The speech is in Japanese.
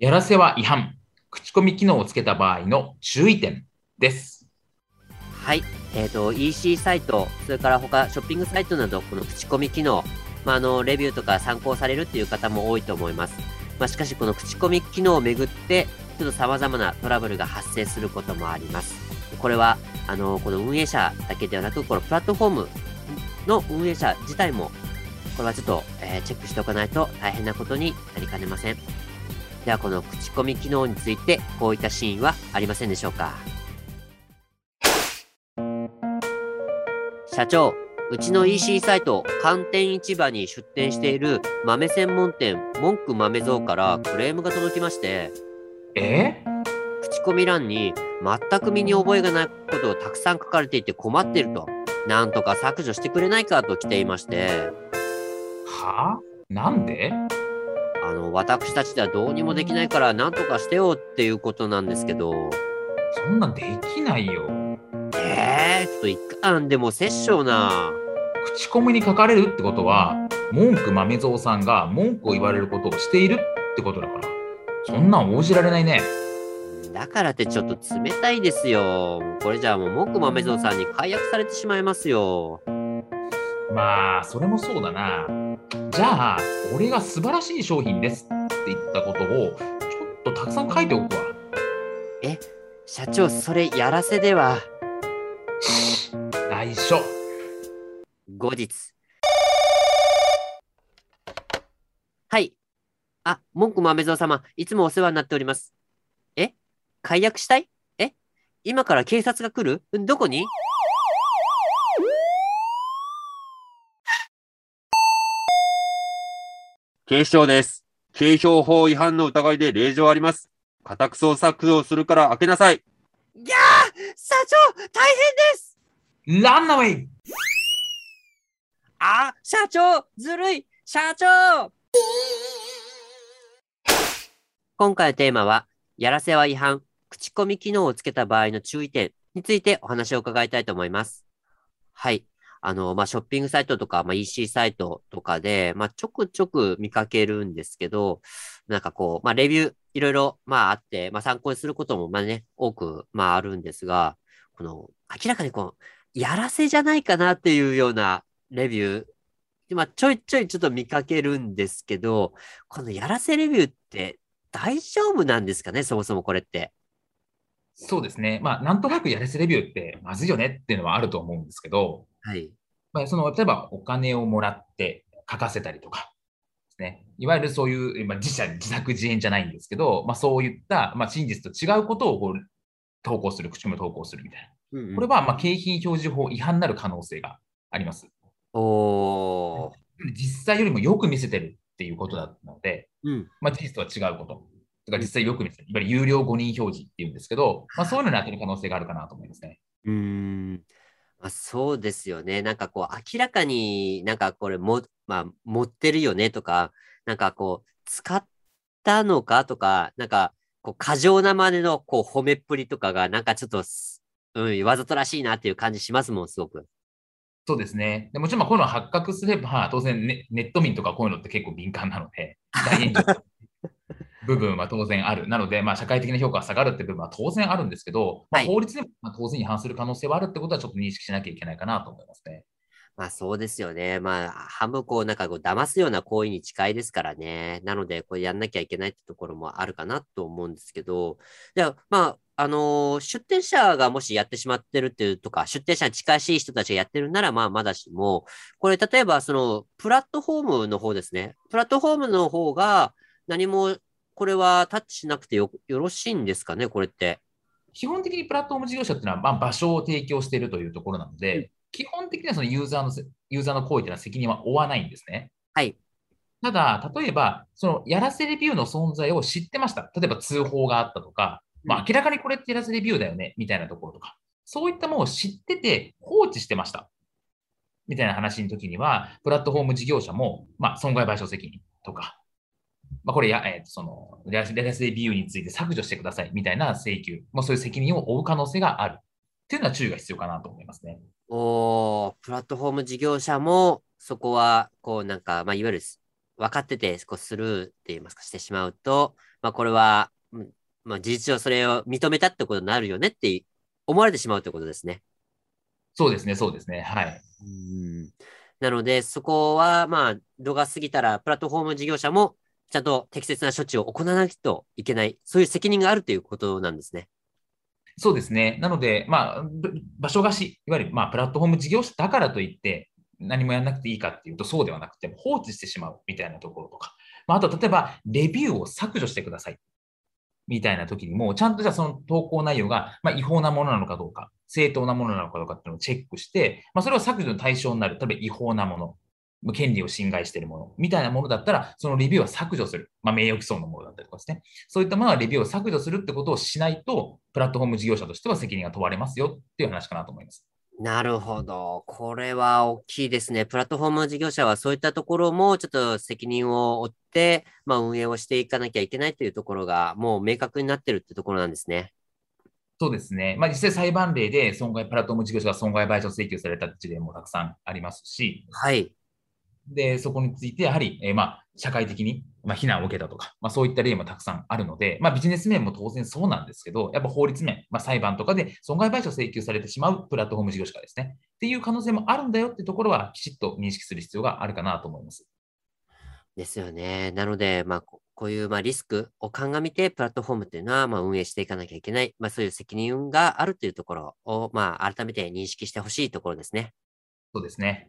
やらせは違反。口コミ機能をつけた場合の注意点です。はい。えーと、EC サイトそれから他ショッピングサイトなどこの口コミ機能、まあ、あのレビューとか参考されるっていう方も多いと思います、まあ、しかしこの口コミ機能をめぐってちょっと様々なトラブルが発生することもあります。これはあのこの運営者だけではなくこのプラットフォームの運営者自体もこれはちょっと、えー、チェックしておかないと大変なことになりかねません。ではこの口コミ機能についてこういったシーンはありませんでしょうか？社長、うちの EC サイト、寒天市場に出店している豆専門店、文句豆蔵からクレームが届きまして、え？口コミ欄に全く身に覚えがないことをたくさん書かれていて困っていると、なんとか削除してくれないかと来ていまして。は？あなんで？あの、私たちではどうにもできないからなんとかしてよっていうことなんですけど。そんなんできないよ。えー、ちょっと一貫でも殺生な。口コミに書かれるってことは、文句豆蔵さんが文句を言われることをしているってことだから、そんなん応じられないね。だからってちょっと冷たいですよ。これじゃあもう文句豆蔵さんに解約されてしまいますよ。まあ、それもそうだな。じゃあ、俺が素晴らしい商品ですって言ったことを、ちょっとたくさん書いておくわ。え、社長、それやらせでは。内緒。後日。はい。あ、文句豆蔵様、いつもお世話になっております。え？解約したい？え？今から警察が来る？どこに？警視庁です。警標法違反の疑いで令状あります。家宅捜索をするから開けなさい。ぎゃー社長大変ですランナウェイあ社長ずるい社長今回のテーマは、やらせは違反、口コミ機能をつけた場合の注意点についてお話を伺いたいと思います。はい。あの、まあ、ショッピングサイトとか、まあ、EC サイトとかで、まあ、ちょくちょく見かけるんですけど、なんかこう、まあ、レビュー、いろいろ、まあ、あって、まあ、参考にすることも、まあね、多く、まあ、あるんですが、この、明らかにこう、やらせじゃないかなっていうようなレビュー、まあ、ちょいちょいちょっと見かけるんですけど、このやらせレビューって大丈夫なんですかね、そもそもこれって。そうですね。まあ、なんとなくやらせレビューってまずいよねっていうのはあると思うんですけど、はい。まあ、その、例えばお金をもらって書かせたりとか、ですね。いわゆるそういう、まあ、自社、自作自演じゃないんですけど、まあ、そういった、まあ、真実と違うことをこう投稿する、口コミを投稿するみたいな。うんうん、これは、まあ、景品表示法違反になる可能性があります。お実際よりもよく見せてるっていうことなので、うん、まあ、事実とは違うこと。とか実際よく見せる。いわゆる有料誤認表示っていうんですけど、まあ、そういうのに当てる可能性があるかなと思いますね。うんまあ、そうですよね。なんかこう、明らかになんかこれも、まあ、持ってるよねとか、なんかこう、使ったのかとか、なんか、こう、過剰なまでのこう褒めっぷりとかが、なんかちょっと、うん、わざとらしいなっていう感じしますもん、すごく。そうですね。でもちろん、こういうの発覚すれば、当然ネ、ネット民とかこういうのって結構敏感なので、大炎上部分は当然ある。なので、まあ、社会的な評価が下がるって部分は当然あるんですけど、まあ、法律でも当然違反する可能性はあるってことはちょっと認識しなきゃいけないかなと思いますね。まあそうですよね。まあ、半分こう、なんかこう、騙すような行為に近いですからね。なので、これやんなきゃいけないってところもあるかなと思うんですけど、じゃあ、まあ、あのー、出店者がもしやってしまってるっていうとか、出店者に近しい人たちがやってるなら、まあ、まだしも、これ、例えば、その、プラットフォームの方ですね。プラットフォームの方が、何もこれはタッチしなくてよよろしいんですかね、これって。基本的にプラットフォーム事業者っていうのは、まあ、場所を提供しているというところなので、うん、基本的にはそのユーザーのユーザーの行為というのは責任は負わないんですね。はい。ただ、例えば、そのやらせレビューの存在を知ってました。例えば通報があったとか、まあ、明らかにこれってやらせレビューだよね、みたいなところとか、そういったものを知ってて放置してました。みたいな話の時には、プラットフォーム事業者も、まあ、損害賠償責任とか、まあ、これや、えーとその、やらせレビューについて削除してくださいみたいな請求、もうそういう責任を負う可能性がある。っていうのは注意が必要かなと思いますね。おープラットフォーム事業者も、そこは、こう、なんか、まあ、いわゆる、分かってて、こう、スルーって言いますか、してしまうと、まあ、これは、うんまあ、事実上それを認めたってことになるよねって思われてしまうってことですね。そうですね、そうですね。はい。うんなので、そこは、まあ、度が過ぎたら、プラットフォーム事業者も、ちゃんと適切な処置を行わなきゃいけない、そういう責任があるということなんですね。そうですね。なので、まあ、場所貸し、いわゆる、まあ、プラットフォーム事業者だからといって、何もやらなくていいかっていうと、そうではなくて、放置してしまうみたいなところとか、まあ、あと、例えば、レビューを削除してください。みたいな時にも、ちゃんとじゃあその投稿内容が、まあ、違法なものなのかどうか、正当なものなのかどうかっていうのをチェックして、まあ、それは削除の対象になる、例えば違法なもの、権利を侵害しているもの、みたいなものだったら、そのレビューは削除する。まあ、名誉毀損のものだったりとかですね。そういったものはレビューを削除するってことをしないと、プラットフォーム事業者としては責任が問われますよっていう話かなと思います。なるほど。これは大きいですね。プラットフォーム事業者はそういったところもちょっと責任を負って、まあ、運営をしていかなきゃいけないというところがもう明確になってるってところなんですね。そうですね。まあ、実際裁判例で損害、プラットフォーム事業者が損害賠償請求された事例もたくさんありますし、はい。で、そこについて、やはり、えーまあ、社会的に、まあ、非難を受けたとか、まあ、そういった例もたくさんあるので、まあ、ビジネス面も当然そうなんですけど、やっぱ法律面、まあ、裁判とかで損害賠償請求されてしまうプラットフォーム事業者がですね、っていう可能性もあるんだよってところは、きちっと認識する必要があるかなと思います。ですよね。なので、まあ、ここういうまあリスクを鑑みて、プラットフォームっていうのはまあ運営していかなきゃいけない、まあ、そういう責任があるというところを、まあ、改めて認識してほしいところですね。そうですね。